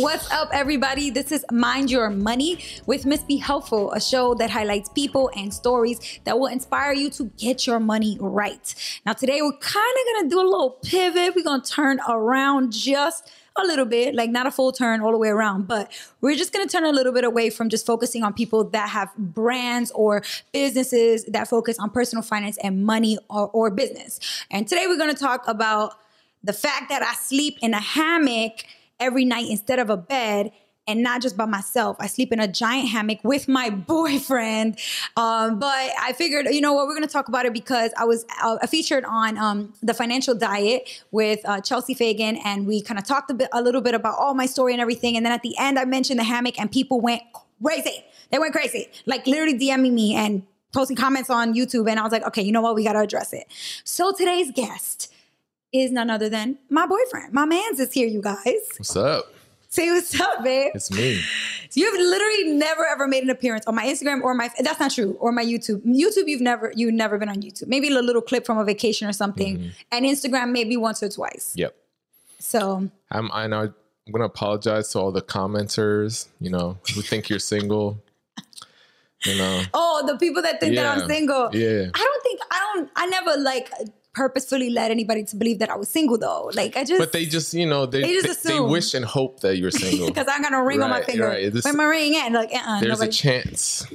What's up, everybody? This is Mind Your Money with Miss Be Helpful, a show that highlights people and stories that will inspire you to get your money right. Now, today we're kind of gonna do a little pivot. We're gonna turn around just a little bit, like not a full turn all the way around, but we're just gonna turn a little bit away from just focusing on people that have brands or businesses that focus on personal finance and money or, or business. And today we're gonna talk about the fact that I sleep in a hammock every night instead of a bed and not just by myself. I sleep in a giant hammock with my boyfriend. Um, but I figured, you know what, we're going to talk about it because I was uh, featured on um, the financial diet with uh, Chelsea Fagan, and we kind of talked a bit, a little bit about all my story and everything. And then at the end, I mentioned the hammock, and people went crazy. They went crazy, like literally DMing me and posting comments on YouTube. And I was like, okay, you know what, we got to address it. So today's guest is none other than my boyfriend. My man's is here, you guys. What's up? Say what's up, babe. It's me. So you've literally never ever made an appearance on my Instagram or my that's not true or my YouTube. YouTube, you've never you've never been on YouTube. Maybe a little clip from a vacation or something, mm-hmm. and Instagram maybe once or twice. Yep. So I'm I know I'm gonna apologize to all the commenters. You know who think you're single. You know. Oh, the people that think yeah. that I'm single. Yeah. I don't think I don't. I never like purposefully led anybody to believe that I was single though. Like I just But they just, you know, they they, just they, they wish and hope that you're single. Because I got a ring right, on my finger. Right. This, Where my ring at? Like, uh-uh, there's nobody. a chance.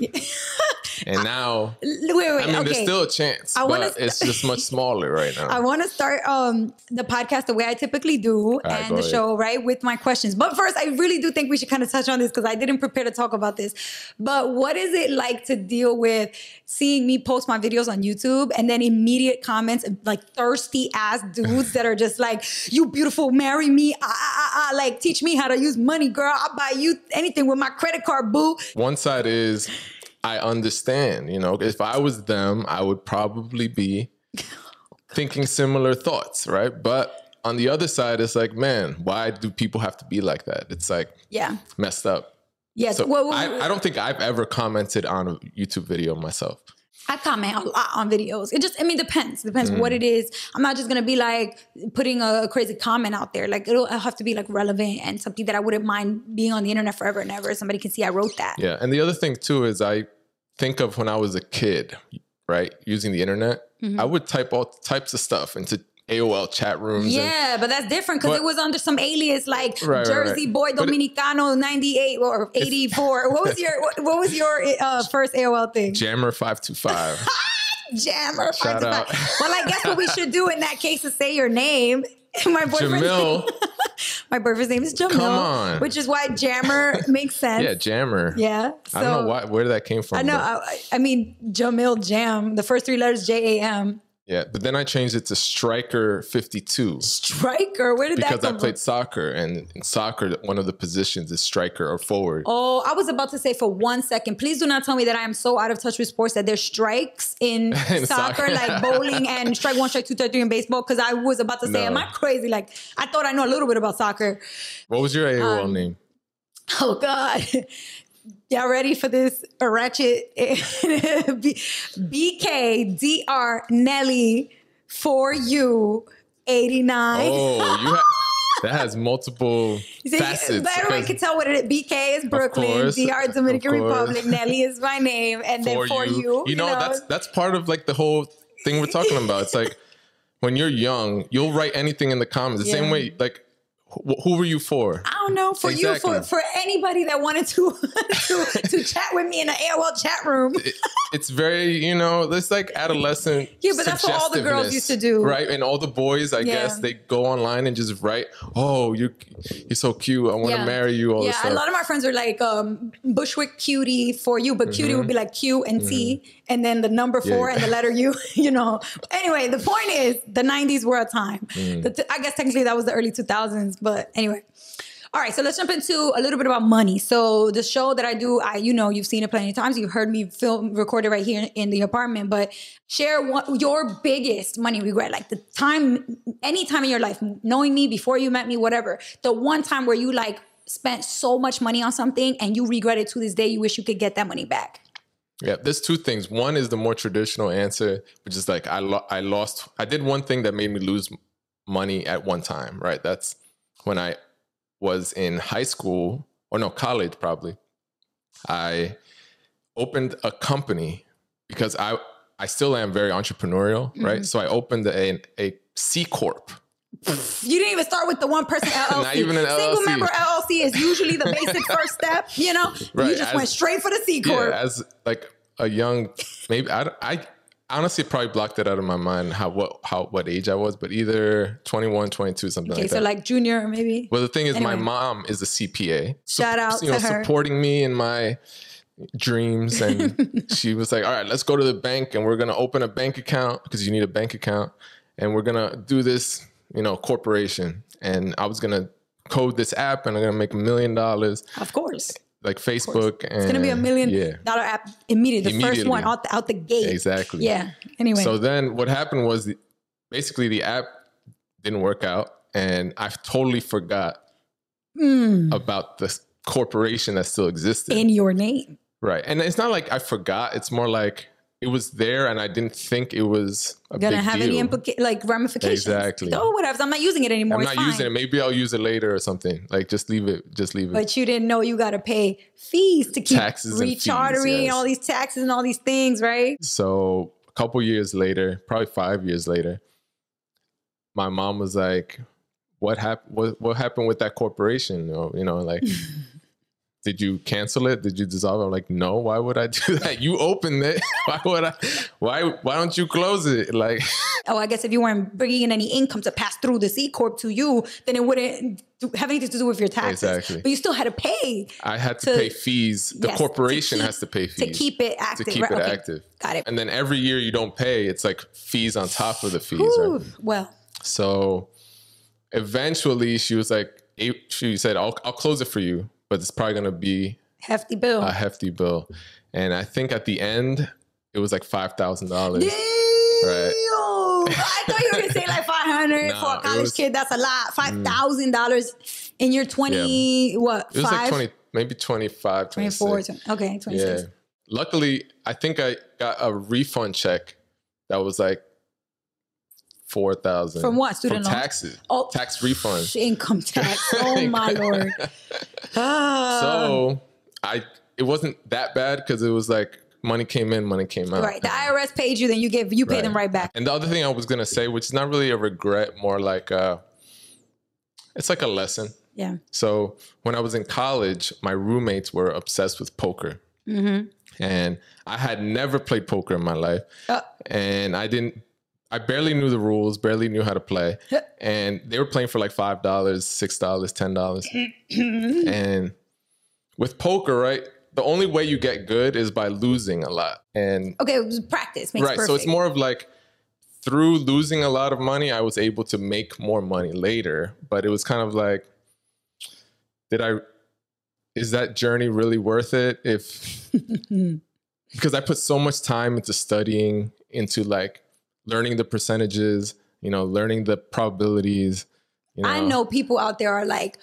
and now wait, wait, I mean okay. there's still a chance. I but st- it's just much smaller right now. I want to start um the podcast the way I typically do right, and the ahead. show, right? With my questions. But first, I really do think we should kind of touch on this because I didn't prepare to talk about this. But what is it like to deal with seeing me post my videos on YouTube and then immediate comments like thirsty ass dudes that are just like, you beautiful, marry me. Ah, ah, ah, ah, like, teach me how to use money, girl. I'll buy you anything with my credit card, boo. One side is, I understand, you know, if I was them, I would probably be thinking similar thoughts, right? But on the other side, it's like, man, why do people have to be like that? It's like, yeah, messed up. Yes. So well, I, I don't think I've ever commented on a YouTube video myself. I comment a lot on videos. It just, I mean, depends. Depends mm. what it is. I'm not just gonna be like putting a crazy comment out there. Like it'll have to be like relevant and something that I wouldn't mind being on the internet forever and ever. Somebody can see I wrote that. Yeah, and the other thing too is I think of when I was a kid, right, using the internet. Mm-hmm. I would type all types of stuff into AOL chat rooms. Yeah, and, but that's different because it was under some alias like right, Jersey right, Boy Dominicano ninety eight or eighty four. what was your what, what was your uh, first AOL thing? Jammer five two five. Jammer five two five. Well, I guess what we should do in that case is say your name. My boyfriend's Jamil. My boyfriend's name is Jamil. Come on. Which is why Jammer makes sense. Yeah, Jammer. Yeah. So, I don't know why, where that came from. I know. I, I, mean, Jamil Jam. The first three letters J A M. Yeah, but then I changed it to Striker 52. Striker? Where did because that come Because I played soccer, and in soccer, one of the positions is striker or forward. Oh, I was about to say for one second, please do not tell me that I am so out of touch with sports that there's strikes in, in soccer, soccer. like bowling and strike one, strike two, strike three in baseball. Because I was about to say, no. am I crazy? Like, I thought I know a little bit about soccer. What was your AOL um, name? Oh God. Y'all ready for this ratchet? BKDR Nelly for you 89. Oh, you ha- that has multiple See, facets. But everyone can tell what it is. BK is Brooklyn, course, DR Dominican Republic, Nelly is my name, and for then for you. You, you know, know, that's that's part of like the whole thing we're talking about. It's like when you're young, you'll write anything in the comments. The yeah. same way, like who were you for? I don't know. For exactly. you, for for anybody that wanted to to, to chat with me in an AOL chat room. it, it's very, you know, it's like adolescent. Yeah, but that's what all the girls used to do, right? And all the boys, I yeah. guess, they go online and just write, "Oh, you you're so cute. I want to yeah. marry you." All yeah, a lot of my friends are like um, Bushwick cutie for you, but mm-hmm. cutie would be like Q and mm-hmm. T, and then the number four yeah. and the letter U. You know. Anyway, the point is, the '90s were a time. Mm. The, I guess technically that was the early 2000s, but anyway. All right, so let's jump into a little bit about money. So the show that I do, I you know you've seen it plenty of times. You've heard me film record it right here in the apartment. But share what your biggest money regret, like the time, any time in your life, knowing me before you met me, whatever. The one time where you like spent so much money on something and you regret it to this day. You wish you could get that money back. Yeah, there's two things. One is the more traditional answer, which is like I lo- I lost. I did one thing that made me lose money at one time. Right, that's when I was in high school or no college probably. I opened a company because I I still am very entrepreneurial, Mm-hmm. right? So I opened a a C corp. You didn't even start with the one person LLC. Not even an Single member LLC is usually the basic first step, you know? you just as- went straight for the C Corp. Yeah, as like a young, maybe I, I honestly probably blocked it out of my mind how what how what age I was, but either 21, 22, something okay, like so that. like junior maybe. well, the thing is, my mom is a CPA. Shout out you know, to her. supporting me in my dreams, and she was like, "All right, let's go to the bank, and we're gonna open a bank account because you need a bank account, and we're gonna do this, you know, corporation." And I was gonna code this app, and I'm gonna make a million dollars, Of course. like Facebook. And It's gonna be a million Yeah. dollar app immediately. The first one out the, out the gate. Exactly. Yeah. Anyway. So then what happened was the, basically the app didn't work out and I totally forgot Mm, about the corporation that still existed. in your name. right. And it's not like I forgot. It's more like it was there and I didn't think it was a Gonna have deal. any implica- like ramifications. Exactly. Oh, whatever. I'm not using it anymore. I'm not using it. Maybe I'll use it later or something. Like just leave it. Just leave it. But you didn't know you got to pay fees to keep Taxes and fees, rechartering yes. all these taxes and all these things, right? so a couple years later, probably five years later, my mom was like, "What happened? What, what happened with that corporation? Or, you know, like, did you cancel it? Did you dissolve? I'm like, "No. Why would I do that? You opened it. Why would I? Why? Why don't you close it? Like, Oh, I guess if you weren't bringing in any income to pass through the C corp to you, then it wouldn't do- have anything to do with your taxes. Exactly. But you still had to pay I had to, To- pay fees. The yes, corporation keep- has to pay fees to keep it active. to keep right? it Okay. active. Got it. And then every year you don't pay, it's like fees on top of the fees, Ooh, right? well, So eventually she was like, she said, I'll, I'll close it for you, but it's probably going to be hefty bill. a hefty bill. And I think at the end, it was like $5,000. Right. I thought you were gonna say like five hundred Nah, for a college was- Mm. kid. That's a lot. Five thousand dollars in your twenty what It was five? like 20, maybe 25, 24, 26. 20 okay, twenty Yeah. Luckily, I think I got a refund check that was like 4000 From what? Student From taxes. Oh, Tax refund. income tax. Oh my lord. Ah. So I it wasn't that bad because it was like money came in, money came out. right, the IRS paid you, then you give you pay them right back. And the other thing I was gonna say, which is not really a regret, more like uh it's like a lesson. Yeah. So when I was in college, my roommates were obsessed with poker. Mm-hmm. And I had never played poker in my life. Uh, And I didn't I barely knew the rules, barely knew how to play. And they were playing for like five dollars, six dollars, ten dollars. and with poker, right? The only way you get good is by losing a lot. And okay, it was practice makes right, perfect. so it's more of like through losing a lot of money, I was able to make more money later. But it was kind of like, did I? Is that journey really worth it? If because I put so much time into studying, into like learning the percentages, you know, learning the probabilities. You know, I know people out there are like,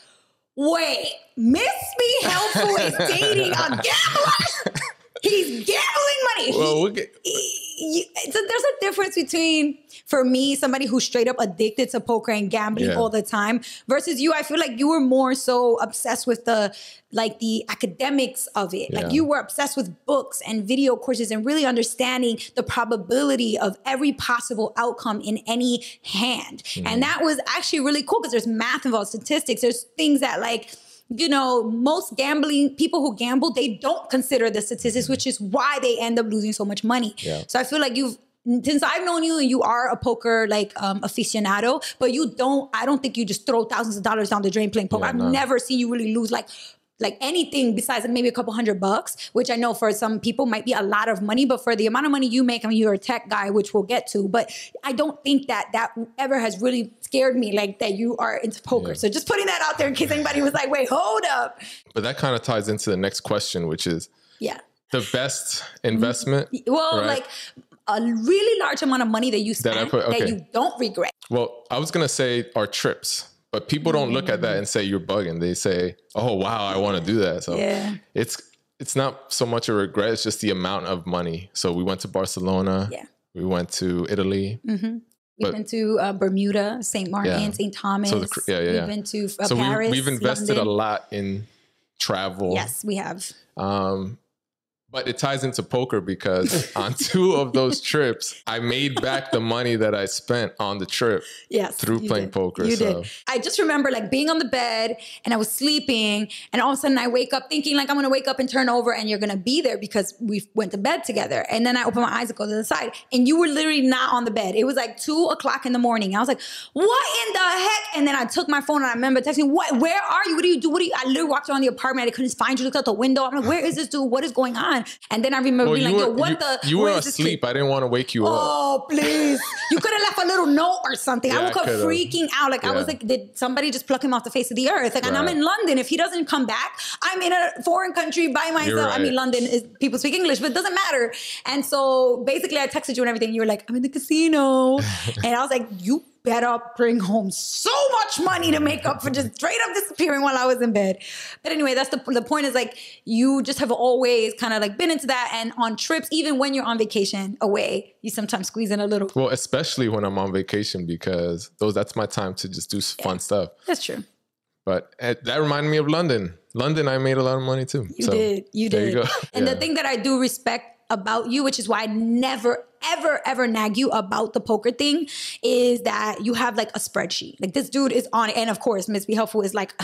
wait, Miss Be Helpful is dating a gambler. He's gambling money. Well, get, you- so there's a difference between for me somebody who's straight up addicted to poker and gambling Yeah. all the time versus you i feel like you were more so obsessed with the like the academics of it Yeah. like you were obsessed with books and video courses and really understanding the probability of every possible outcome in any hand Mm-hmm. and that was actually really cool because there's math involved statistics there's things that like you know, most gambling people who gamble, they don't consider the statistics, which is why they end up losing so much money. Yeah. So I feel like you've since I've known you and you are a poker like um aficionado, but you don't I don't think you just throw thousands of dollars down the drain playing poker. Yeah, I've never seen you really lose like like anything besides maybe a couple hundred bucks, which I know for some people might be a lot of money, but for the amount of money you make, I mean, you're a tech guy, which we'll get to, but I don't think that that ever has really scared me like that you are into poker. Yeah. So just putting that out there in case anybody was like, wait, hold up. but that kind of ties into the next question, which is Yeah. the best investment. Well, Right. like a really large amount of money that you That I spent put- that you don't regret. Well, I was gonna say our trips, but people don't look at that and say you're bugging. They say, "Oh wow, I want to do that." So Yeah. it's it's not so much a regret; it's just the amount of money. So we went to Barcelona. Yeah. We went to Italy. We We've But- been to uh, Bermuda, St. Martin, Yeah. St. Thomas. So the yeah, yeah, yeah. We've been to uh, so Paris. we, we've invested London. a lot in travel. Yes, we have. Um, but it ties into poker because on two of those trips, I made back the money that I spent on the trip Yes. through playing did. poker. You so did. I just remember like being on the bed and I was sleeping, and all of a sudden I wake up thinking like I'm gonna wake up and turn over and you're gonna be there because we went to bed together. And then I open my eyes and go to the side, and you were literally not on the bed. It was like two o'clock in the morning. I was like, "What in the heck?" And then I took my phone and I remember texting, "What? Where are you? What do you do? What do you?" I literally walked around the apartment. I couldn't find you. Looked out the window. I'm like, "Where is this dude? What is going on?" And then I remember well, being like, were, "Yo, what you, the?" you were where is this kid?" asleep. I didn't want to wake you up. Oh, please. You could have left a little note or something. I woke I up freaking out. Like, I was Yeah. like, did somebody just pluck him off the face of the earth? Like, and I'm in London. If he doesn't come back, I'm in a foreign country by myself. I mean, London is people speak English, but it doesn't matter. And so basically, I texted you and everything. You were like, I'm in the casino. and I was like, you better bring home so much money to make up for just straight up disappearing while I was in bed. But anyway, that's the the point is like you just have always kind of like been into that and on trips, even when you're on vacation away, you sometimes squeeze in a little. Well, especially when I'm on vacation because those that's my time to just do fun stuff. That's true. But uh, that reminded me of London. London, I made a lot of money too. You So, did. You there did. you go. And Yeah. the thing that I do respect about you, which is why I never, ever, ever nag you about the poker thing, is that you have like a spreadsheet. Like this dude is on it. And of course, Miss Be Helpful is like,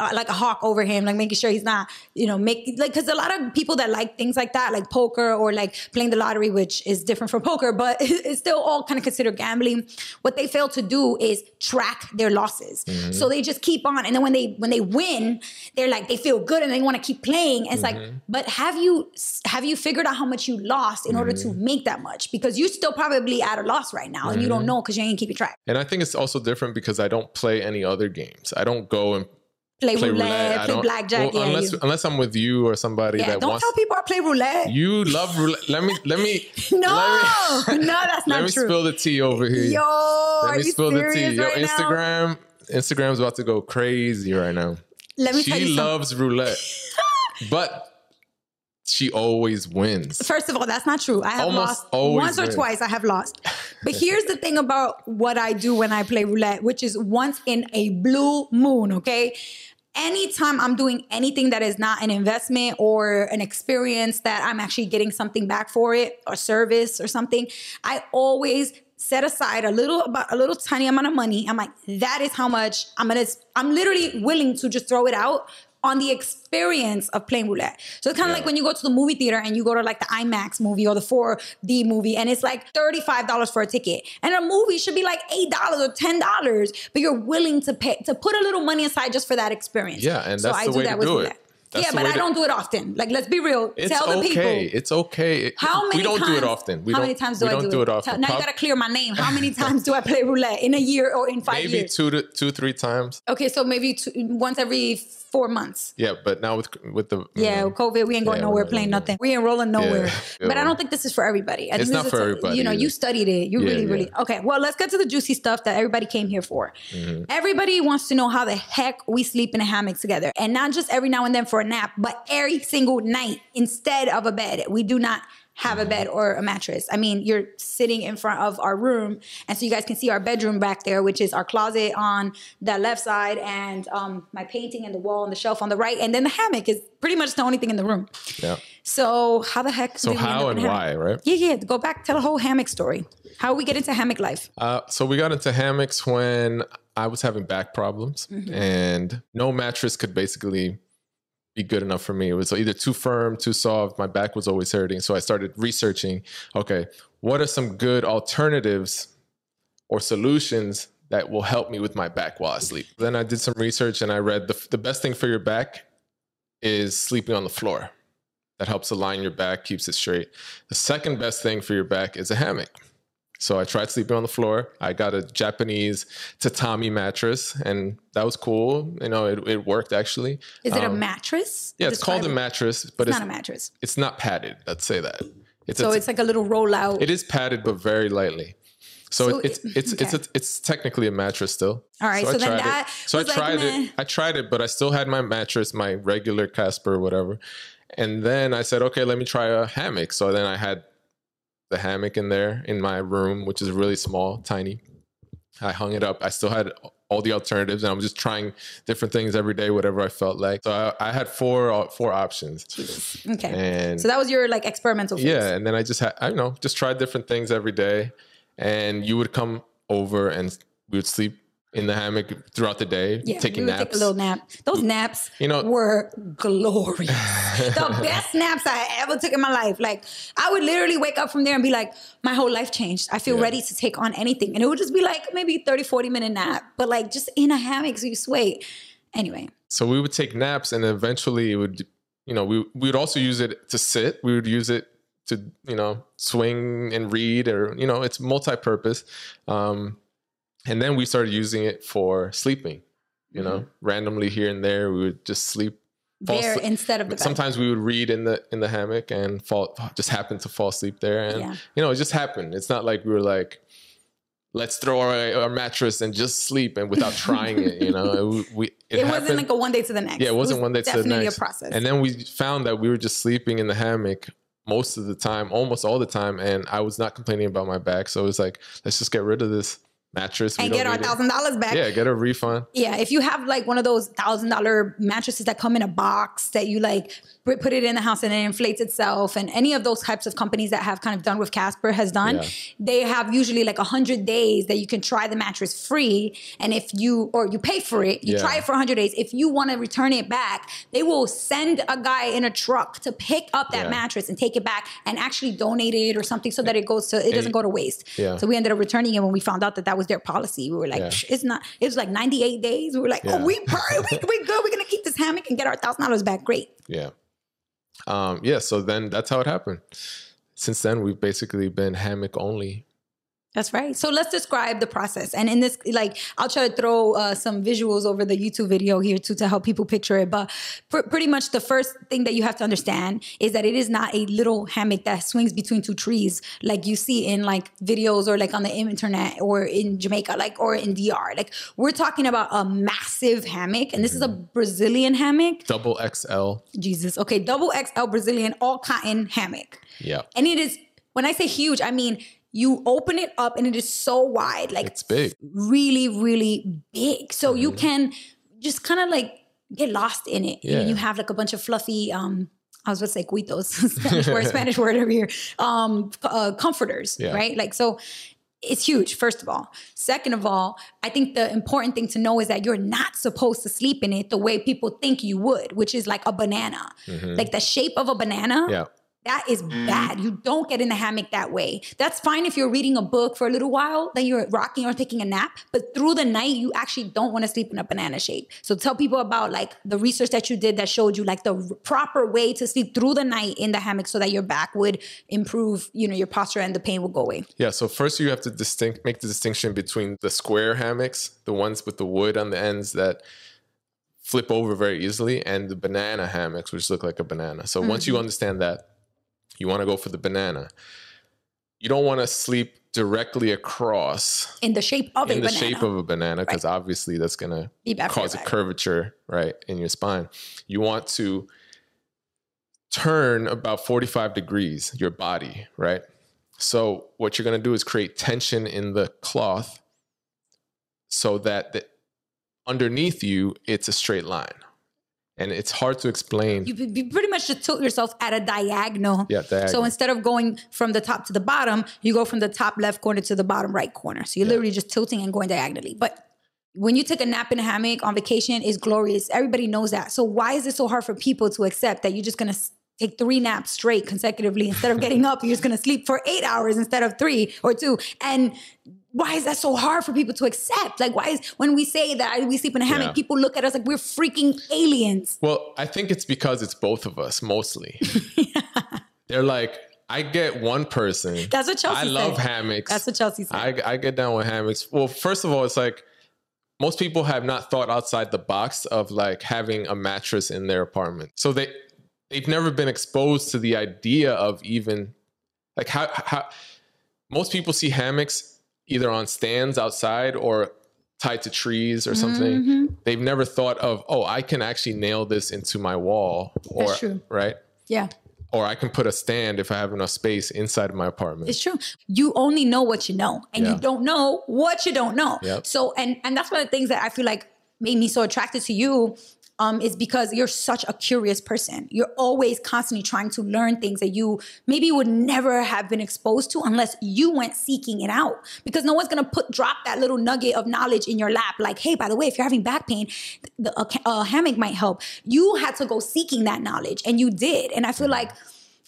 uh, like a hawk over him, like making sure he's not, you know, make like, cause a lot of people that like things like that, like poker or like playing the lottery, which is different from poker, but it's still all kind of considered gambling. What they fail to do is track their losses. Mm-hmm. So they just keep on. And then when they, when they win, they're like, they feel good and they want to keep playing. It's like, Mm-hmm. but have you, have you figured out how much you lost in order to Mm-hmm. make that much? Because you're still probably at a loss right now and you don't mm-hmm. know because you ain't keeping track. And I think it's also different because I don't play any other games. I don't go and Play, play roulette, roulette. Play blackjack. well, yeah, unless you- unless I'm with you or somebody yeah, that don't wants. tell people I play roulette. You love roulette. Let me let me no, let me, no, that's not true. let me spill the tea over here. Yo, let are me you spill the tea. Yo, right now? Instagram Instagram's about to go crazy right now. Let me tell She loves roulette, but she always wins. First of all, that's not true. I have Almost lost always once or twice. I have lost. But here's the thing about what I do when I play roulette, which is once in a blue moon, okay? Anytime I'm doing anything that is not an investment or an experience that I'm actually getting something back for it, or service or something, I always set aside a little about a little tiny amount of money. I'm like, that is how much I'm gonna I'm literally willing to just throw it out on the experience of playing roulette. So it's kind of like when you go to the movie theater and you go to like the IMAX movie or the 4D movie and it's like $35 for a ticket. And a movie should be like $8 or $10, but you're willing to pay to put a little money aside just for that experience. Yeah, and that's the way to with do it. roulette. That's yeah, but I don't do it often. Like, let's be real. It's Tell the okay. people. It's okay. How many we don't do it times- often. We how many times do we I don't do, do it? it often. Tell- now you gotta clear my name. How many times do I play roulette in a year or in five maybe years? two to two, three times. Okay, so maybe two, once every four months. Yeah, but now with with the Yeah, with COVID, we ain't going Yeah, nowhere playing not- nothing. We ain't rolling nowhere. Yeah. But I don't think this is for everybody. I It's not for everybody You know, you studied it. You Yeah, really, yeah. really. Okay, well, let's get to the juicy stuff that everybody came here for. Mm-hmm. Everybody wants to know how the heck we sleep in a hammock together. And not just every now and then for a nap, but every single night instead of a bed. We do not have a bed or a mattress. I mean, you're sitting in front of our room, and so you guys can see our bedroom back there, which is our closet on the left side, and um, my painting and the wall and the shelf on the right, and then the hammock is pretty much the only thing in the room. Yeah. So how the heck? So did we end how and why, right? Yeah, yeah. Go back, tell the whole hammock story. How we get into hammock life? Uh, so we got into hammocks when I was having back problems, Mm-hmm. and no mattress could basically be good enough for me. It was either too firm, too soft. My back was always hurting. So I started researching. Okay, what are some good alternatives or solutions that will help me with my back while I sleep? Then I did some research and I read the the best thing for your back is sleeping on the floor. That helps align your back, keeps it straight. The second best thing for your back is a hammock. So I tried sleeping on the floor. I got a Japanese tatami mattress, and that was cool. You know, it, it worked actually. Is it a Um, mattress? Yeah, it's called a mattress, but It's it's not a mattress. it's not padded. Let's say that. It's So a, it's like a little rollout. it is padded, but very lightly. So, So it's it- it's it's okay. a, it's technically a mattress still. All right, I so then tried it. that So I like, tried meh. it. I tried it, but I still had my mattress, my regular Casper, or whatever. And then I said, okay, let me try a hammock. So then I had the hammock in there in my room, which is really small, tiny. I hung it up. I still had all the alternatives, and I'm just trying different things every day, whatever I felt like. So I, I had four uh, four options. Okay. And so that was your like experimental phase. yeah, and then I just had I don't know, just tried different things every day, and you would come over and we would sleep in the hammock throughout the day, Yeah, taking we would naps. take a little nap. Those naps, You know- were glorious. the best naps I ever took in my life. Like I would literally wake up from there and be like, my whole life changed. I feel Yeah. ready to take on anything. And it would just be like maybe 30, 40 minute nap, but like just in a hammock so you sway. Anyway, so we would take naps, and eventually it would, you know, we we would also use it to sit. We would use it to, you know, swing and read, or you know, it's multi-purpose. Um, and then we started using it for sleeping. You know, Mm-hmm. randomly here and there, we would just sleep. There asleep- instead of the bed. Sometimes we would read in the in the hammock and fall just happen to fall asleep there, and Yeah. you know, it just happened. It's not like we were like, let's throw our, our mattress and just sleep, and without trying it, you know, we, we it, wasn't like a one day to the next. Yeah, it wasn't was one day to the next. a process. And then we found that we were just sleeping in the hammock most of the time, almost all the time, and I was not complaining about my back. So it was like, let's just get rid of this mattress. And get our thousand dollars back. Yeah, get a refund. Yeah, if you have like one of those thousand dollar mattresses that come in a box that you like put put it in the house and it inflates itself, and any of those types of companies that have kind of done with Casper has done, Yeah. they have usually like a hundred days that you can try the mattress free, and if you or you pay for it, you Yeah. try it for hundred days. If you want to return it back, they will send a guy in a truck to pick up that Yeah. mattress and take it back and actually donate it or something so that it goes to it doesn't go to waste. Yeah. So we ended up returning it when we found out that that was their policy. We were like. It's not. It was like 98 days. We were like, oh, we we we good. We're gonna keep this hammock and get our thousand dollars back. Great. Yeah. Um, yeah, so then that's how it happened. Since then, we've basically been hammock only. That's right. So let's describe the process. And in this, like, I'll try to throw uh, some visuals over the YouTube video here too to help people picture it. But pr- pretty much the first thing that you have to understand is that it is not a little hammock that swings between two trees like you see in like videos or like on the internet or in Jamaica, like or in DR. Like we're talking about a massive hammock, and this is a Brazilian hammock. Double XL. Jesus. Okay, double XL Brazilian all cotton hammock. Yeah. And it is, when I say huge, I mean you open it up and it is so wide, like It's big. really, really big. So you can just kind of like get lost in it. Yeah. And you have like a bunch of fluffy, um, I was going to say cuitos, Spanish word, Spanish word over here, um, uh, comforters, Yeah. right? Like, so it's huge, first of all. Second of all, I think the important thing to know is that you're not supposed to sleep in it the way people think you would, which is like a banana. Like the shape of a banana. Mm-hmm. Yeah. That is mm-hmm. bad. You don't get in the hammock that way. That's fine if you're reading a book for a little while, then you're rocking or taking a nap. But through the night, you actually don't want to sleep in a banana shape. So tell people about like the research that you did that showed you like the r- proper way to sleep through the night in the hammock so that your back would improve, you know, your posture and the pain will go away. Yeah, so first you have to distinct make the distinction between the square hammocks, the ones with the wood on the ends that flip over very easily, and the banana hammocks, which look like a banana. So once you mm-hmm. understand that, you want to go for the banana. You don't want to sleep directly across In the shape of in a the banana. shape of a banana because obviously that's going to cause a curvature right in your spine. You want to turn about 45 degrees your body, right? So what you're going to do is create tension in the cloth so that the, underneath you it's a straight line. And it's hard to explain. you, you pretty much just tilt yourself at a diagonal. Yeah, diagonal. So instead of going from the top to the bottom, you go from the top left corner to the bottom right corner. So you're literally just tilting and going diagonally. But when you take a nap in a hammock on vacation, is glorious. Everybody knows that. So why is it so hard for people to accept that you're just gonna take three naps straight consecutively instead of getting up? You're just gonna sleep for eight hours instead of three or two. And why is that so hard for people to accept? Like, why is when we say that we sleep in a hammock, Yeah. people look at us like we're freaking aliens? Well, I think it's because it's both of us mostly. They're like, I get one person. That's what Chelsea I love hammocks. That's what Chelsea said. I, I get down with hammocks. Well, first of all, it's like most people have not thought outside the box of like having a mattress in their apartment. So they they've never been exposed to the idea of even like how how most people see hammocks either on stands outside or tied to trees or something. Mm-hmm. They've never thought of, oh, I can actually nail this into my wall or That's true. right? yeah. or I can put a stand if I have enough space inside of my apartment. It's true. You only know what you know, and Yeah. you don't know what you don't know. Yep. So, and and that's one of the things that I feel like made me so attracted to you. Um, is because you're such a curious person. You're always constantly trying to learn things that you maybe would never have been exposed to unless you went seeking it out. Because no one's gonna put drop that little nugget of knowledge in your lap. Like, hey, by the way, if you're having back pain, the a, hammock might help. You had to go seeking that knowledge, and you did. And I feel like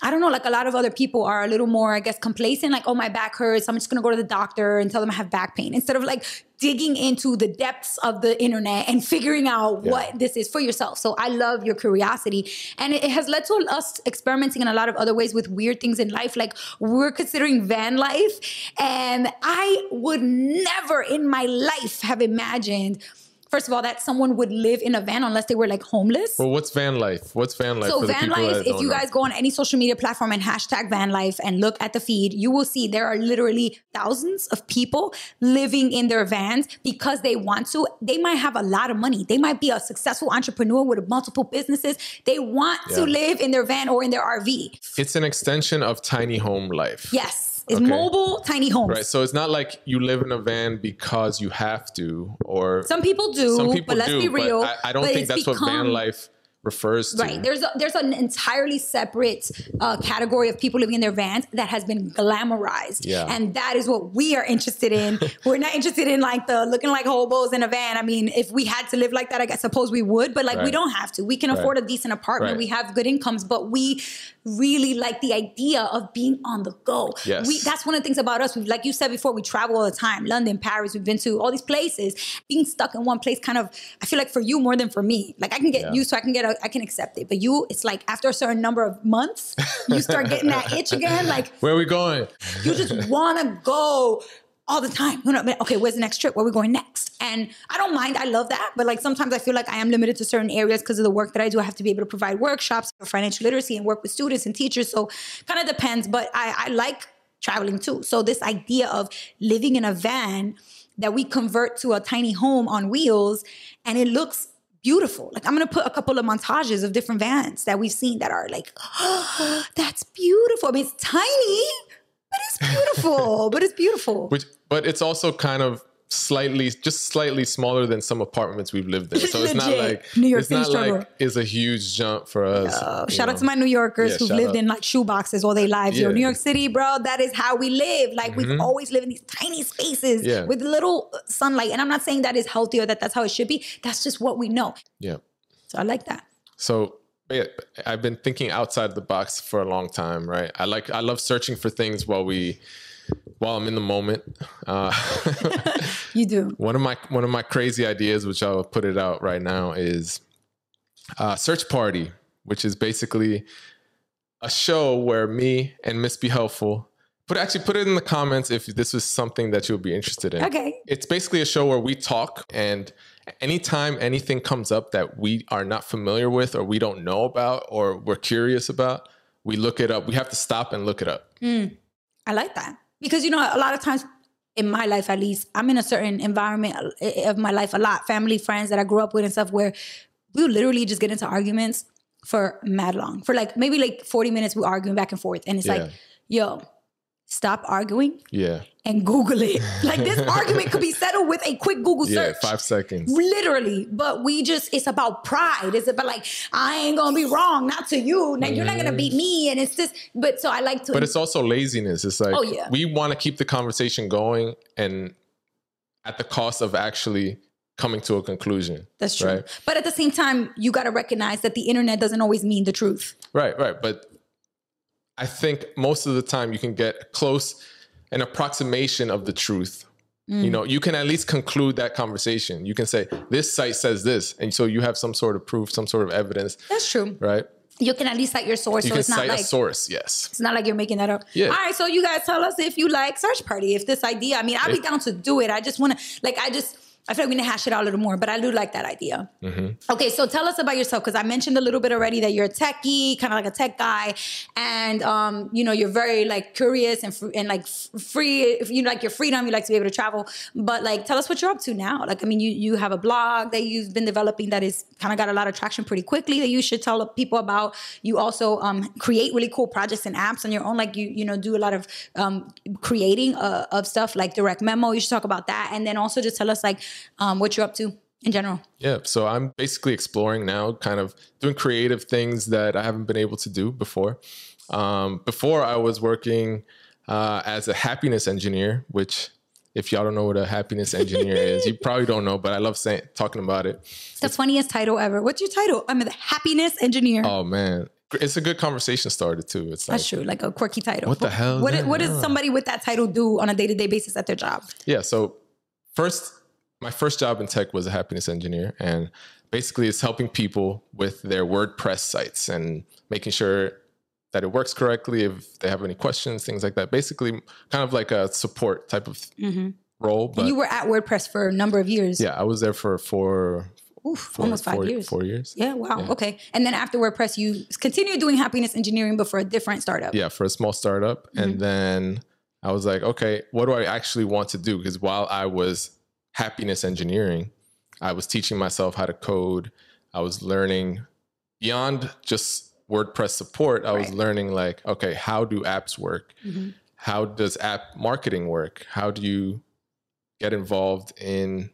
I don't know, like a lot of other people are a little more, I guess, complacent, like, oh, my back hurts. I'm just gonna go to the doctor and tell them I have back pain instead of like digging into the depths of the internet and figuring out Yeah. what this is for yourself. So I love your curiosity. And it it has led to us experimenting in a lot of other ways with weird things in life. Like we're considering van life. And I would never in my life have imagined. First of all, that someone would live in a van unless they were like homeless. well, what's van life? What's van life So for the van life, if you know? guys go on any social media platform and hashtag van life and look at the feed, you will see there are literally thousands of people living in their vans because they want to. They might have a lot of money. They might be a successful entrepreneur with multiple businesses. They want to live in their van or in their RV. it's an extension of tiny home life. Yes. It's Okay. mobile, tiny homes. Right. So it's not like you live in a van because you have to, or Some people do, some people but let's do. be real. But I, I don't think that's what van life refers to. Right. There's a, there's an entirely separate uh, category of people living in their vans that has been glamorized. Yeah. And that is what we are interested in. We're not interested in like the looking like hobos in a van. I mean, if we had to live like that, I guess suppose we would, but like we don't have to. We can Right. afford a decent apartment. Right. We have good incomes, but we really like the idea of being on the go. Yes. We that's one of the things about us. We like you said before, we travel all the time. London, Paris, we've been to all these places. Being stuck in one place kind of I feel like for you more than for me. Like I can get Yeah. used to I can get a, I can accept it. But you, it's like after a certain number of months, you start getting that itch again. Like Where are we going? you just want to go all the time. You know, okay, where's the next trip? Where are we going next? And I don't mind. I love that. But like sometimes I feel like I am limited to certain areas because of the work that I do. I have to be able to provide workshops for financial literacy and work with students and teachers. So kind of depends. But I, I like traveling too. So this idea of living in a van that we convert to a tiny home on wheels and it looks beautiful. Like I'm gonna put a couple of montages of different vans that we've seen that are like, oh, that's beautiful. I mean, it's tiny, but it's beautiful. but it's beautiful. Which, but it's also kind of slightly, just slightly smaller than some apartments we've lived in. So it's not like New York it's not struggle. like it's a huge jump for us. Shout out to my New Yorkers Yeah, who've lived out. in like shoe boxes all their lives. Yo, Yeah. New York City, bro, that is how we live. Like we've always lived in these tiny spaces Mm-hmm. Yeah. with little uh, sunlight. And I'm not saying that is healthy or that that's how it should be. That's just what we know. Yeah. So I like that. So yeah, I've been thinking outside the box for a long time, right? I like I love searching for things while we while I'm in the moment. Uh, You do. one of my one of my crazy ideas, which I'll put it out right now, is uh, Search Party, which is basically a show where me and Miss Be Helpful. Put actually put it in the comments if this was something that you'll be interested in. Okay. It's basically a show where we talk and anytime anything comes up that we are not familiar with or we don't know about or we're curious about, we look it up. We have to stop and look it up. I like that because you know a lot of times in my life at least I'm in a certain environment uh, eh, of my life a lot. Family friends that I grew up with and stuff where we literally just get into arguments for mad long. For like maybe like 40 minutes we're arguing back and forth. And it's Yeah. like yo stop arguing Yeah. and google it like this argument could be settled with a quick google search. Yeah. Five seconds. Literally, but we just, it's about pride. It's about like, I ain't gonna be wrong, not to you. Now you're not gonna beat mm-hmm. me. And it's just, but so I like to, But it's also laziness. It's like Oh, yeah. we want to keep the conversation going and at the cost of actually coming to a conclusion. That's true. Right. But at the same time, you got to recognize that the internet doesn't always mean the truth. Right, right. But I think most of the time you can get close an approximation of the truth. Mm. You know, you can at least conclude that conversation. You can say, this site says this. And so you have some sort of proof, some sort of evidence, That's true. right? You can at least cite your source, You so can it's not cite like a source, yes. it's not like you're making that up. Yeah. All right, so you guys tell us if you like search party, if this idea. I mean, I'd be down to do it. I just want to like I just I feel like we need to hash it out a little more, but I do like that idea. Okay, so tell us about yourself because I mentioned a little bit already that you're a techie, kind of like a tech guy, and um, you know you're very like curious and fr- and like free. If you like your freedom, you like to be able to travel. But like, tell us what you're up to now. Like, I mean, you you have a blog that you've been developing that is kind of got a lot of traction pretty quickly that you should tell people about. You also um, create really cool projects and apps on your own. Like you you know do a lot of um, creating uh, of stuff like direct memo. You should talk about that, and then also just tell us like um, what you're up to in general. Yeah, so I'm basically exploring now, kind of doing creative things that I haven't been able to do before. Um, before I was working uh, as a happiness engineer, which if y'all don't know what a happiness engineer is, you probably don't know, but I love saying talking about it. It's the funniest title ever. What's your title? I'm a happiness engineer. Oh man, it's a good conversation starter too. It's like That's true, like a quirky title. What the hell? What, Yeah, what does somebody with that title do on a day to day basis at their job? Yeah. So first, my first job in tech was a happiness engineer, and basically, it's helping people with their WordPress sites and making sure that it works correctly. If they have any questions, things like that. Basically, kind of like a support type of role. But you were at WordPress for a number of years. yeah, I was there for four, Oof, four almost five four- years. Four years. Yeah, wow. Okay. And then after WordPress, you continued doing happiness engineering, but for a different startup. yeah for a small startup Mm-hmm. and then i was like okay what do i actually want to do because while i was happiness engineering i was teaching myself how to code i was learning beyond just wordpress support i was learning like okay how do apps work Mhm. how does app marketing work how do you get involved in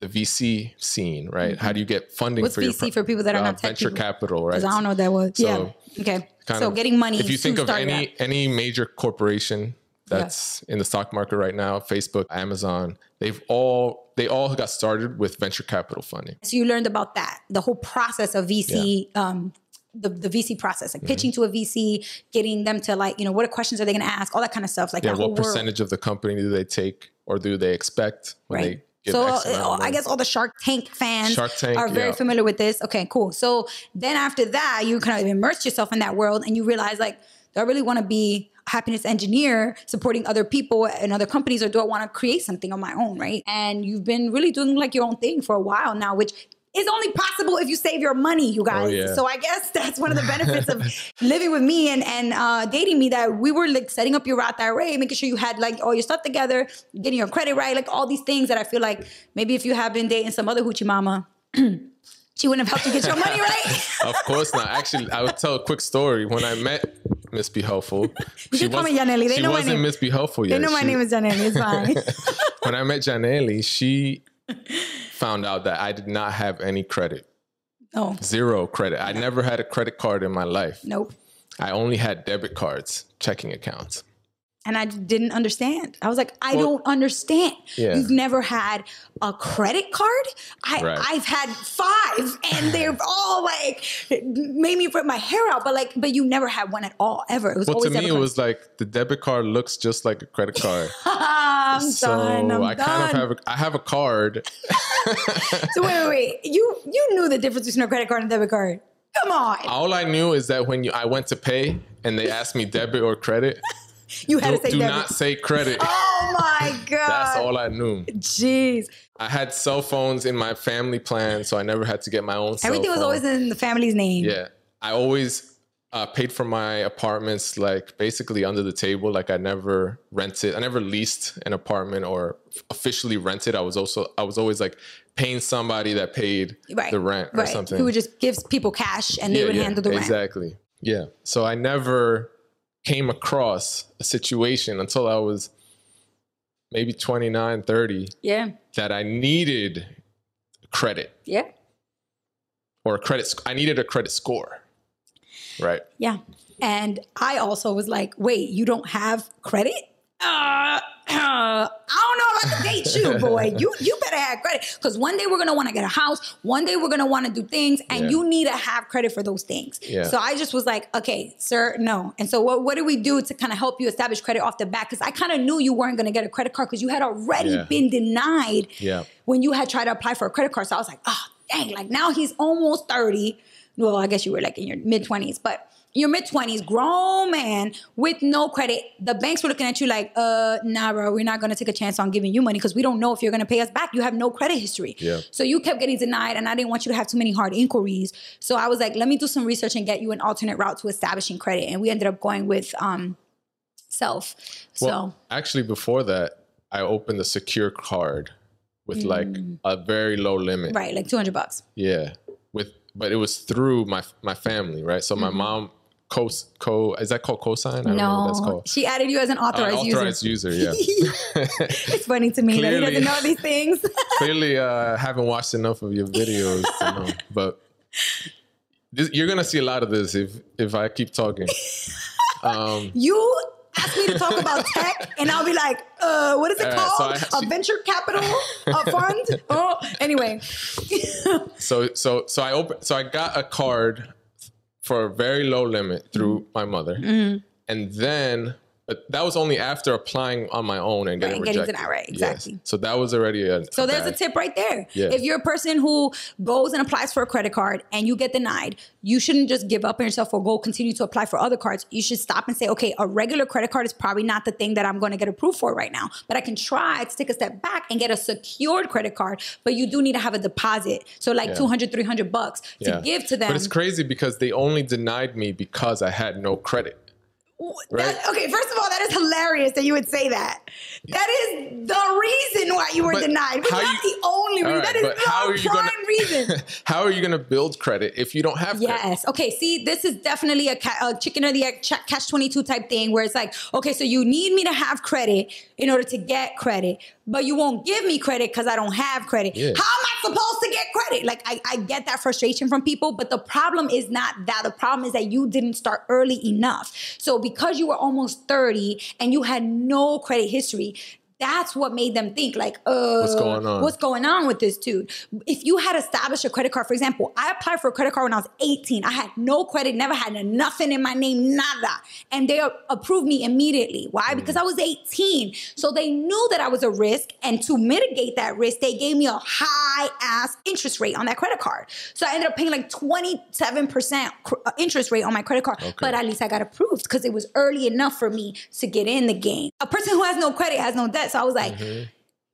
the vc scene right how do you get funding Mm-hmm. What's for VC pro- for people that are uh, not tech venture people? capital right Because I don't know what that was. So, yeah. Okay. So of- getting money. if you think of any that. any major corporation that's in the stock market right now facebook amazon they've all they all got started with venture capital funding So you learned about that, the whole process of VC, um, the, the VC process, like pitching Mm-hmm. to a VC, getting them to like, you know, what questions are they going to ask, all that kind of stuff. Like yeah what world. percentage of the company do they take or do they expect when Right. they So uh, I guess all the Shark Tank fans Shark Tank, are very yeah. familiar with this. Okay, cool. So then after that, you kind of immerse yourself in that world and you realize like, do I really want to be happiness engineer supporting other people and other companies or do I want to create something on my own, right? And you've been really doing like your own thing for a while now, which is only possible if you save your money, you guys. Oh, yeah. So I guess that's one of the benefits of living with me and and uh, dating me that we were like setting up your Roth IRA, making sure you had like all your stuff together, getting your credit right, like all these things that I feel like maybe if you have been dating some other hoochie mama, she wouldn't have helped you get your money right. of course not actually i would tell a quick story when i met miss be helpful You she call me Janelly. They she know my wasn't name. miss be helpful yet. they know my She- name is Janelli. It's fine. when i met janelly she found out that i did not have any credit no, zero credit i never had a credit card in my life nope. I only had debit cards, checking accounts. And I didn't understand. I was like, I Well, don't understand. Yeah. You've never had a credit card? I, Right. I've had five, and they've all like made me rip my hair out. But like, but you never had one at all, ever. It was Well, to me, it was like the debit card looks just like a credit card. I'm so done. I'm I done. kind of have a, I have a card. so wait, wait, wait. You you knew the difference between a credit card and a debit card. Come on. All I knew is that when you I went to pay and they asked me debit or credit, You had do, to say do debit. not say credit. oh my god. That's all I knew. Jeez. I had cell phones in my family plan, so I never had to get my own. cell Everything was always in the family's name. Yeah, I always uh, paid for my apartments like basically under the table. Like I never rented, I never leased an apartment or officially rented. I was also I was always like paying somebody that paid Right. the rent or right. something. Who would just gives people cash and they would handle the rent. exactly. Yeah. So I never came across a situation until I was maybe 29, 30 Yeah. that I needed credit Yeah. or a credit. sc- I needed a credit score. Right. Yeah. And I also was like, wait, you don't have credit? Uh, I don't know about to date you, boy. You you better have credit. Because one day we're gonna want to get a house, one day we're gonna want to do things, and Yeah. you need to have credit for those things. Yeah. So I just was like, okay, sir, no. And so what, what did we do to kind of help you establish credit off the bat? Because I kind of knew you weren't gonna get a credit card because you had already Yeah. been denied Yeah. when you had tried to apply for a credit card. So I was like, oh, dang, like now he's almost 30. Well, I guess you were like in your mid 20s, but your mid twenties, grown man with no credit. The banks were looking at you like, uh, nah, bro, we're not gonna take a chance on giving you money because we don't know if you're gonna pay us back. You have no credit history. Yeah. So you kept getting denied, and I didn't want you to have too many hard inquiries. So I was like, let me do some research and get you an alternate route to establishing credit. And we ended up going with um self. So actually, before that, I opened a secure card with like a very low limit. right, like two hundred bucks. Yeah, with but it was through my my family, right? So my Mm-hmm. mom co co is that called cosign? I don't know what that's No, called. she added you as an Uh, authorized, authorized user, yeah. It's funny to me that he Clearly. doesn't know these things. Clearly, uh, haven't watched enough of your videos to know, but this, you're gonna see a lot of this if if I keep talking. Um, you ask me to talk about tech, and I'll be like, uh, what is it All right, so called? A venture capital a fund? Oh, anyway. so so so I opened so I got a card for a very low limit through my mother, mm-hmm. and then but that was only after applying on my own and getting and getting rejected. denied, right, Yes. exactly. So that was already a So there's a tip right there. Yeah. If you're a person who goes and applies for a credit card and you get denied, you shouldn't just give up on yourself or go continue to apply for other cards. You should stop and say, okay, a regular credit card is probably not the thing that I'm going to get approved for right now, but I can try to take a step back and get a secured credit card. But you do need to have a deposit. So like Yeah. 200, 300 bucks to Yeah. give to them. But it's crazy because they only denied me because I had no credit. That- okay, first of all, that is hilarious that you would say that. That is the reason why you were But denied. But not you- the only reason. right, that is but how are the you prime gonna reason. how are you gonna build credit if you don't have credit? Yes. Okay. See, this is definitely a, ca- a chicken or the egg ch- catch 22 type thing where it's like, okay, so you need me to have credit in order to get credit, but you won't give me credit because I don't have credit. Yeah. How am I supposed to get credit? Like, I, I get that frustration from people, but the problem is not that. The problem is that you didn't start early enough. So because you were almost 30 and you had no credit history, that's what made them think like, uh, What's going on? What's going on with this dude? If you had established a credit card, for example, I applied for a credit card when I was 18. I had no credit, never had nothing in my name, nada. And they approved me immediately. Why? Mm. Because I was 18. So they knew that I was a risk. And to mitigate that risk, they gave me a high ass interest rate on that credit card. So I ended up paying like 27% uh, interest rate on my credit card. But at least I got approved because it was early enough for me to get in the game. A person who has no credit has no debt. So I was like, Mm-hmm.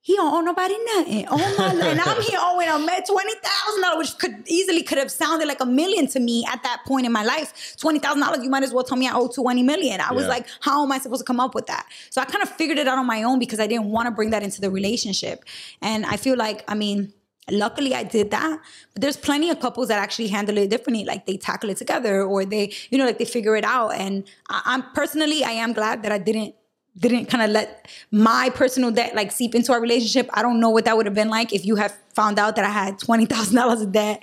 he don't owe nobody nothing. Oh my, and I'm here owing a twenty thousand dollars, which could easily could have sounded like a million to me at that point in my life. Twenty thousand dollars, you might as well tell me I owe twenty million. I was Yeah. like, how am I supposed to come up with that? So I kind of figured it out on my own because I didn't want to bring that into the relationship. And I feel like, I mean, luckily I did that. But there's plenty of couples that actually handle it differently. Like they tackle it together, or they, you know, like they figure it out. And I, I'm personally, I am glad that I didn't didn't kind of let my personal debt like seep into our relationship. I don't know what that would have been like if you have found out that I had twenty thousand dollars of debt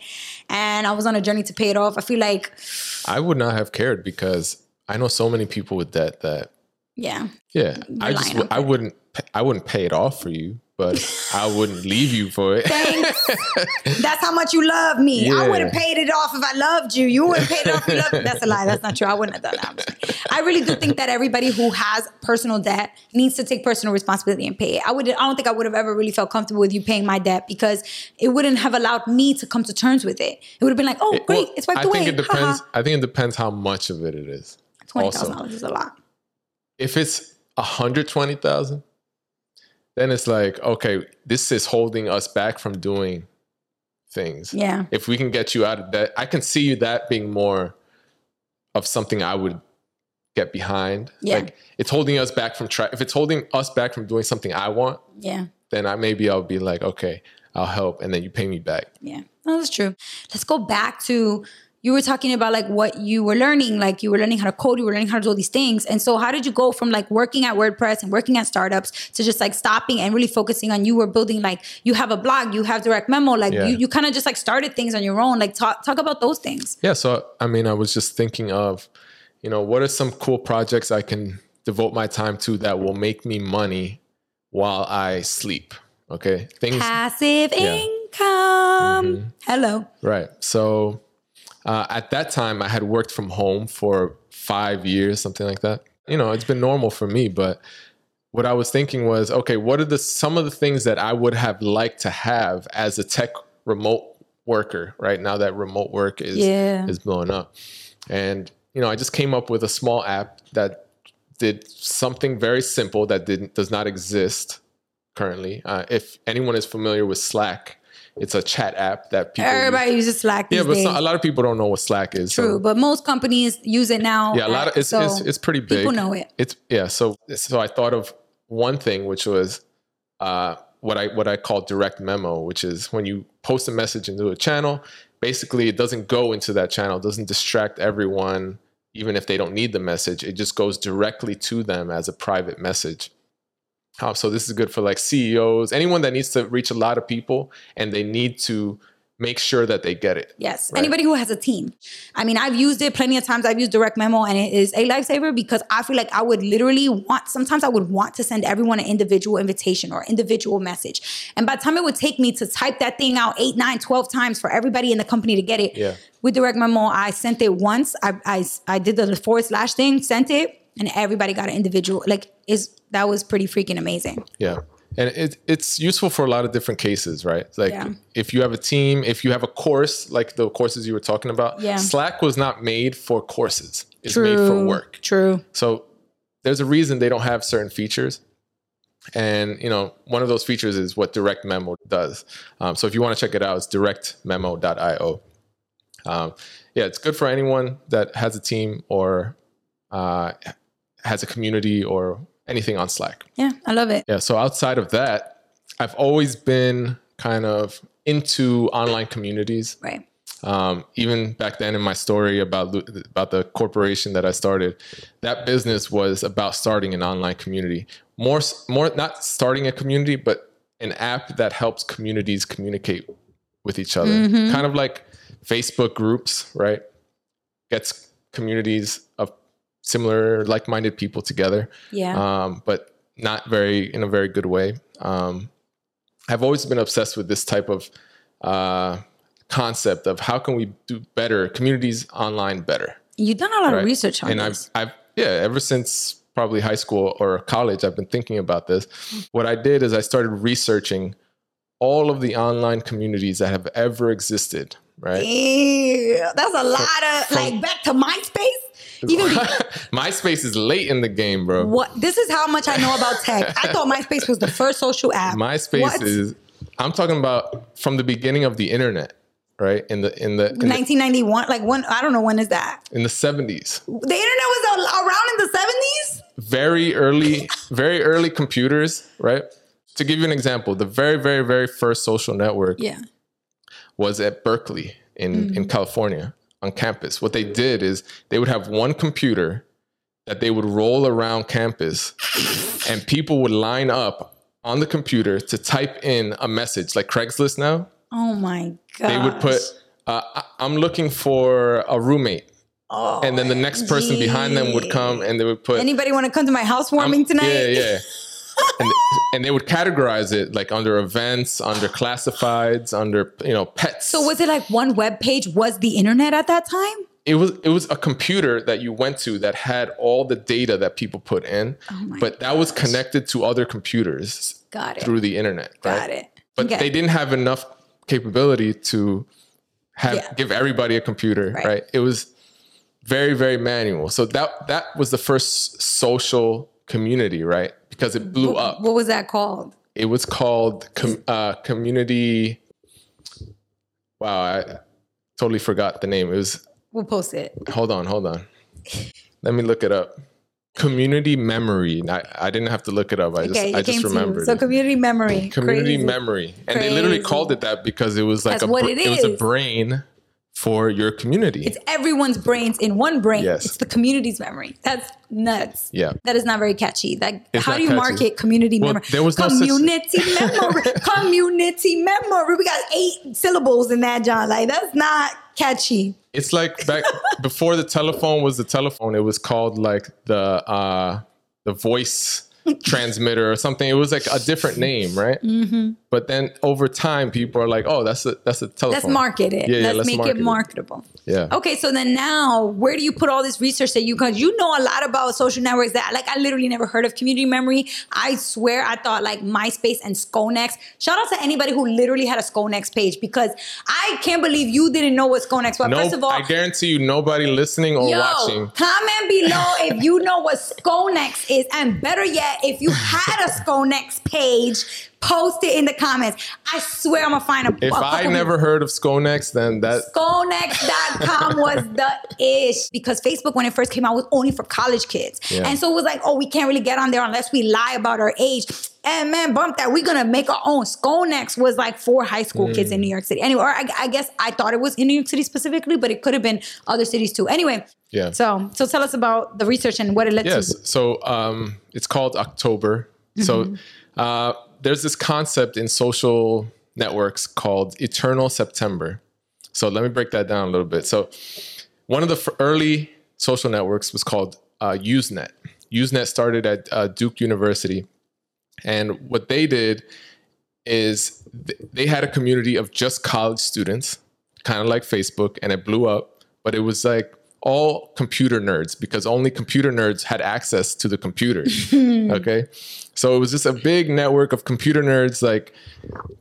and I was on a journey to pay it off. I feel like, I would not have cared because I know so many people with debt that yeah, yeah, I just I wouldn't I wouldn't pay it off for you, but I wouldn't leave you for it. thanks. That's how much you love me. I would have paid it off if I loved you. You wouldn't pay it off if you loved me. That's a lie. That's not true. I wouldn't have done that. I'm just kidding. I really do think that everybody who has personal debt needs to take personal responsibility and pay it. I would. I don't think I would have ever really felt comfortable with you paying my debt because it wouldn't have allowed me to come to terms with it. It would have been like, oh, great, well, it's wiped I away. think it depends. I think it depends how much of it it is. Twenty also. dollars is a lot. If it's a hundred twenty thousand, then it's like okay, this is holding us back from doing things. Yeah. If we can get you out of debt, I can see you that being more of something I would get behind. Yeah. Like it's holding us back from try. If it's holding us back from doing something I want, Yeah. then I maybe I'll be like, okay, I'll help, and then you pay me back. Yeah, no, that's true. Let's go back to you were talking about like what you were learning, like you were learning how to code, you were learning how to do all these things. And so how did you go from like working at WordPress and working at startups to just like stopping and really focusing on you were building like you have a blog, you have direct memo, like Yeah. you, you kind of just like started things on your own. Like talk talk about those things. Yeah. So, I mean, I was just thinking of, you know, what are some cool projects I can devote my time to that will make me money while I sleep? Okay. Things. Passive Yeah. income. Hello. Right. So, uh, at that time, I had worked from home for five years, something like that. You know, it's been normal for me, but what I was thinking was, okay, what are the some of the things that I would have liked to have as a tech remote worker? Right now, that remote work is Yeah. is blowing up, and you know, I just came up with a small app that did something very simple that didn't does not exist currently. Uh, if anyone is familiar with Slack, it's a chat app that people Everybody use. uses Slack these Yeah, but so- a lot of people don't know what Slack is. so- True, but most companies use it now. yeah, a lot of it's so it's, it's pretty big. people know it. It's yeah. So so I thought of one thing, which was uh, what I what I call direct memo, which is when you post a message into a channel, basically it doesn't go into that channel, it doesn't distract everyone, even if they don't need the message. It just goes directly to them as a private message. Uh, so this is good for like CEOs, anyone that needs to reach a lot of people and they need to make sure that they get it. Yes. Right. Anybody who has a team. I mean, I've used it plenty of times. I've used direct memo and it is a lifesaver because I feel like I would literally want, sometimes I would want to send everyone an individual invitation or individual message. And by the time it would take me to type that thing out eight, nine, 12 times for everybody in the company to get it, Yeah. with direct memo, I sent it once. I, I, I did the forward slash thing, sent it, and everybody got an individual. Like, is that was pretty freaking amazing. Yeah. And it, it's useful for a lot of different cases, right? Like Yeah. if you have a team, if you have a course, like the courses you were talking about, Yeah. Slack was not made for courses. It's made for work. True. So there's a reason they don't have certain features. And you know, one of those features is what Direct Memo does. Um, so if you want to check it out, it's directmemo.io. Um, yeah, it's good for anyone that has a team or uh, has a community or anything on Slack. Yeah, I love it. Yeah. So outside of that, I've always been kind of into online communities. Right. Um, even back then in my story about about the corporation that I started, that business was about starting an online community. More, more not starting a community, but an app that helps communities communicate with each other. Mhm. Kind of like Facebook groups, right? Gets communities of similar, like-minded people together Yeah. um, but not very in a very good way. Um, I've always been obsessed with this type of uh, concept of how can we do better communities online better. You've done a lot right? of research on this. and this. I've, I've yeah, ever since probably high school or college, I've been thinking about this. What I did is I started researching all of the online communities that have ever existed. Right. That's a lot of like back to MySpace. Even be- MySpace is late in the game, bro. what? This is how much I know about tech. I thought MySpace was the first social app. MySpace What? is I'm talking about from the beginning of the internet, right? In the in the in the, 1991. Like when? I don't know when is that. in the 70s. The internet was around in the 70s. Very early very early computers, right? To give you an example, the very very very first social network Yeah. Was at Berkeley in in California on campus. What they did is they would have one computer that they would roll around campus and people would line up on the computer to type in a message like Craigslist now. Oh my god. they would put uh, I- i'm looking for a roommate Oh, and then the next person behind them would come and they would put Anybody want to come to my housewarming I'm- tonight? yeah yeah and, and they would categorize it like under events under classifieds under you know pets So was it like one web page was the internet at that time? it was it was a computer that you went to that had all the data that people put in Oh but that was connected to other computers Got it. through the internet right? Got it. but Okay. they didn't have enough capability to have Yeah. give everybody a computer Right. right. it was very very manual so that that was the first social community right because it blew up. What was that called? it was called com, uh, community wow i totally forgot the name. It was We'll post it. hold on hold on. Let me look it up. Community memory. I, I didn't have to look it up. I Okay, just it i just remembered So community memory. community Crazy. memory. And they literally called it that because it was like That's a what br- it was a brain for your community It's everyone's brains in one brain. Yes. It's the community's memory. That's nuts. yeah That is not very catchy. Like, It's how do you catchy. market community Well, memory? there was no such- community memory. community memory. We got eight syllables in that, John. Like, that's not catchy. it's like back before the telephone was the telephone it was called like the uh the voice transmitter or something it was like a different name right Mm-hmm. But then over time, people are like, "Oh, that's a that's a telephone." Let's market it. Yeah, yeah, let's, let's make it it. marketable. Yeah. Okay, so then now, where do you put all this research that you? Because you know a lot about social networks that, like, I literally never heard of Community Memory. I swear, I thought like MySpace and Sconex. Shout out to anybody who literally had a Sconex page because I can't believe you didn't know what Sconex was. No, First of all, I guarantee you, nobody listening or Yo, watching. comment below if you know what Sconex is, and better yet, if you had a Sconex page, post it in the comments. I swear I'm gonna find a. If a I never heard of Sconex, then that Sconex.com was the ish because Facebook, when it first came out, was only for college kids. Yeah. And so it was like, oh, we can't really get on there unless we lie about our age. And man, bump that. We're to make our own. Sconex was like for high school kids Mm. in New York City. Anyway, or I, I guess I thought it was in New York City specifically, but it could have been other cities too. Anyway. Yeah. So, so tell us about the research and what it led Yes. to. So um, it's called October. So uh, there's this concept in social networks called Eternal September. So let me break that down a little bit. So one of the early social networks was called uh, Usenet. Usenet started at uh, Duke University. And what they did is th- they had a community of just college students, kind of like Facebook, and it blew up. But it was like all computer nerds because only computer nerds had access to the computers. okay. So it was just a big network of computer nerds, like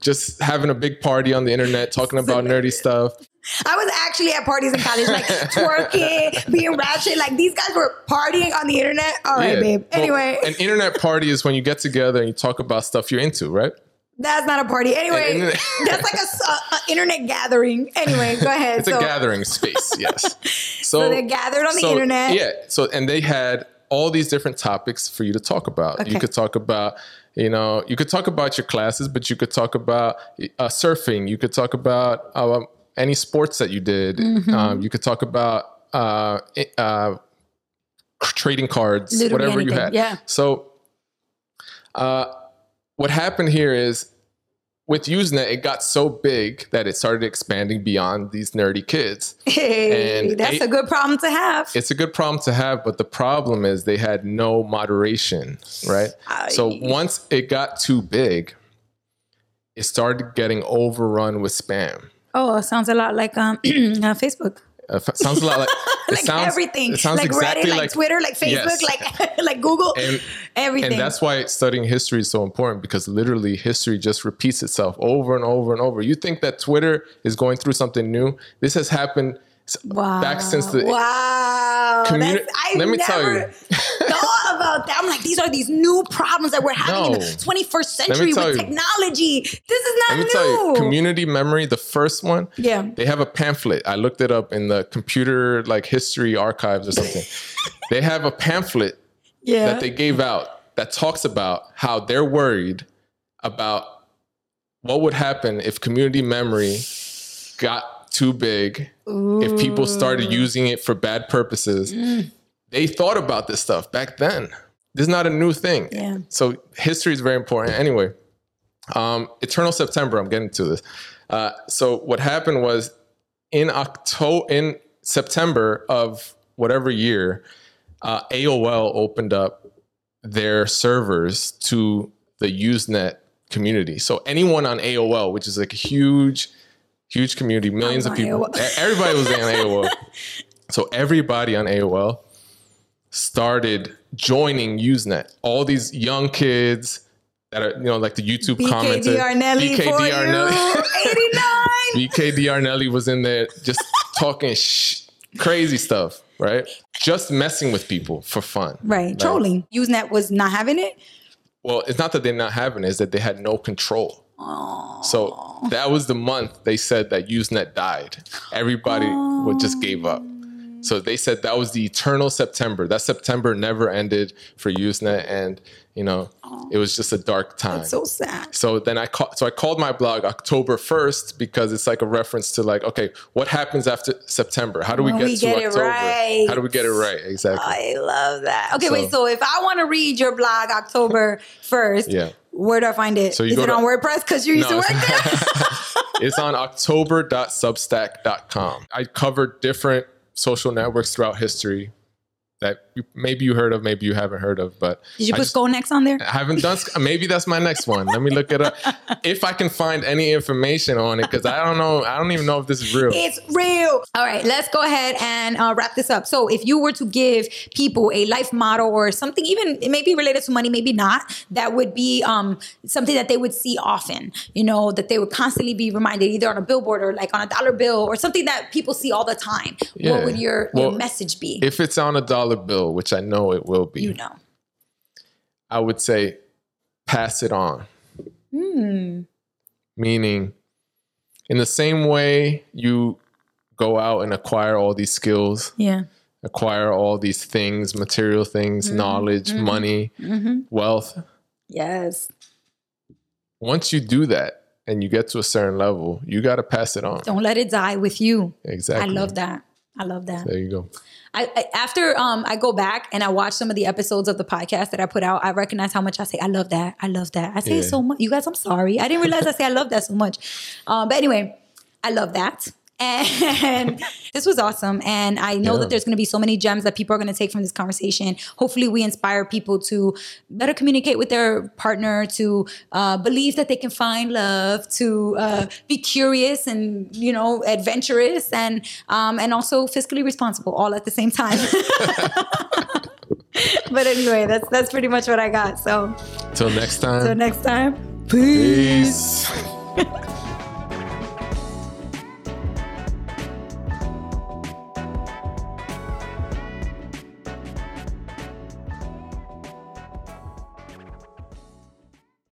just having a big party on the internet, talking about nerdy stuff. I was actually at parties in college, like twerking, being ratchet. Like these guys were partying on the internet. All right, Yeah. babe. Well, Anyway, an internet party is when you get together and you talk about stuff you're into, right? That's not a party. Anyway, internet- that's like a internet gathering. Anyway, go ahead. It's so, a gathering space, yes. So, So they're gathered on the so, internet. Yeah. So and they had all these different topics for you to talk about. Okay. You could talk about, you know, you could talk about your classes, but you could talk about uh, surfing. You could talk about um, any sports that you did. Mm-hmm. Um, you could talk about uh, uh, trading cards, Literally whatever you had. yeah. So, uh, what happened here is with Usenet, it got so big that it started expanding beyond these nerdy kids. Hey, And that's a good problem to have. It's a good problem to have, but the problem is they had no moderation, right? so once it got too big, it started getting overrun with spam. oh, sounds a lot like um, uh, Facebook. Uh, sounds a lot like like sounds, everything. Like exactly Reddit, like, Twitter, like Facebook, Yes. like like Google, and everything. and that's why studying history is so important because literally history just repeats itself over and over and over. You think that Twitter is going through something new? This has happened wow. back since the wow. Communi- I Let me never tell you. thought about that. I'm like, these are these new problems that we're having in the 21st century with you. technology. This is not Let me new. tell you, community memory, the first one, Yeah. they have a pamphlet. I looked it up in the computer like history archives or something. they have a pamphlet yeah. that they gave out that talks about how they're worried about what would happen if community memory got too big, if people started using it for bad purposes. Mm. They thought about this stuff back then. This is not a new thing. Yeah. So history is very important. Anyway, um, Eternal September. I'm getting to this. Uh, so what happened was in October, in September of whatever year, uh, AOL opened up their servers to the Usenet community. So anyone on AOL, which is like a huge, huge community, millions of people, everybody was on AOL. So everybody on AOL started joining Usenet. All these young kids that are, you know, like the YouTube commenter. BKD Arnelli for you. 89. BKD Arnelli was in there just talking sh- crazy stuff, right? Just messing with people for fun. Right. Trolling. Usenet was not having it. Well, it's not that they're not having it, it's that they had no control. So that was the month they said that Usenet died. Everybody would just gave up. So they said that was the eternal September. That September never ended for Usenet, and you know it was just a dark time. So sad. So then I call, so I called my blog October first because it's like a reference to like okay, what happens after September? How do we When get we to get it October? right. How do we get it right? Exactly. I love that. Okay, So- wait. So if I want to read your blog October 1st, Yeah. where do I find it? So you Is it to- on WordPress? Because you used to No, work there. it's on october.substack.com. I covered different social networks throughout history. that you- maybe you heard of, maybe you haven't heard of, but Did you I put just- Skull Next on there? I haven't done. Maybe that's my next one. Let me look it up. If I can find any information on it, because I don't know. I don't even know if this is real. It's real. All right, let's go ahead and uh, wrap this up. So, if you were to give people a life motto or something, even it may be related to money, maybe not, that would be um, something that they would see often, you know, that they would constantly be reminded either on a billboard or like on a dollar bill or something that people see all the time. Yeah. What would your, Well, your message be? If it's on a dollar bill, which I know it will be, you know. I would say pass it on. Hmm. Meaning, in the same way you go out and acquire all these skills, Yeah. acquire all these things, material things, Mm-hmm. knowledge, money, wealth. Yes. Once you do that and you get to a certain level, you got to pass it on. Don't let it die with you. Exactly. I love that. I love that. There you go. I, I after um I go back and I watch some of the episodes of the podcast that I put out, I recognize how much I say I love that. I love that. I say it Yeah. so much. You guys, I'm sorry. I didn't realize I say I love that so much. Um, but anyway, I love that. And this was awesome. And I know Yeah. that there's going to be so many gems that people are going to take from this conversation. Hopefully, we inspire people to better communicate with their partner, to uh, believe that they can find love, to uh, be curious and you know adventurous, and um, and also fiscally responsible, all at the same time. but anyway, that's that's pretty much what I got. So Till next time. until next time, Peace.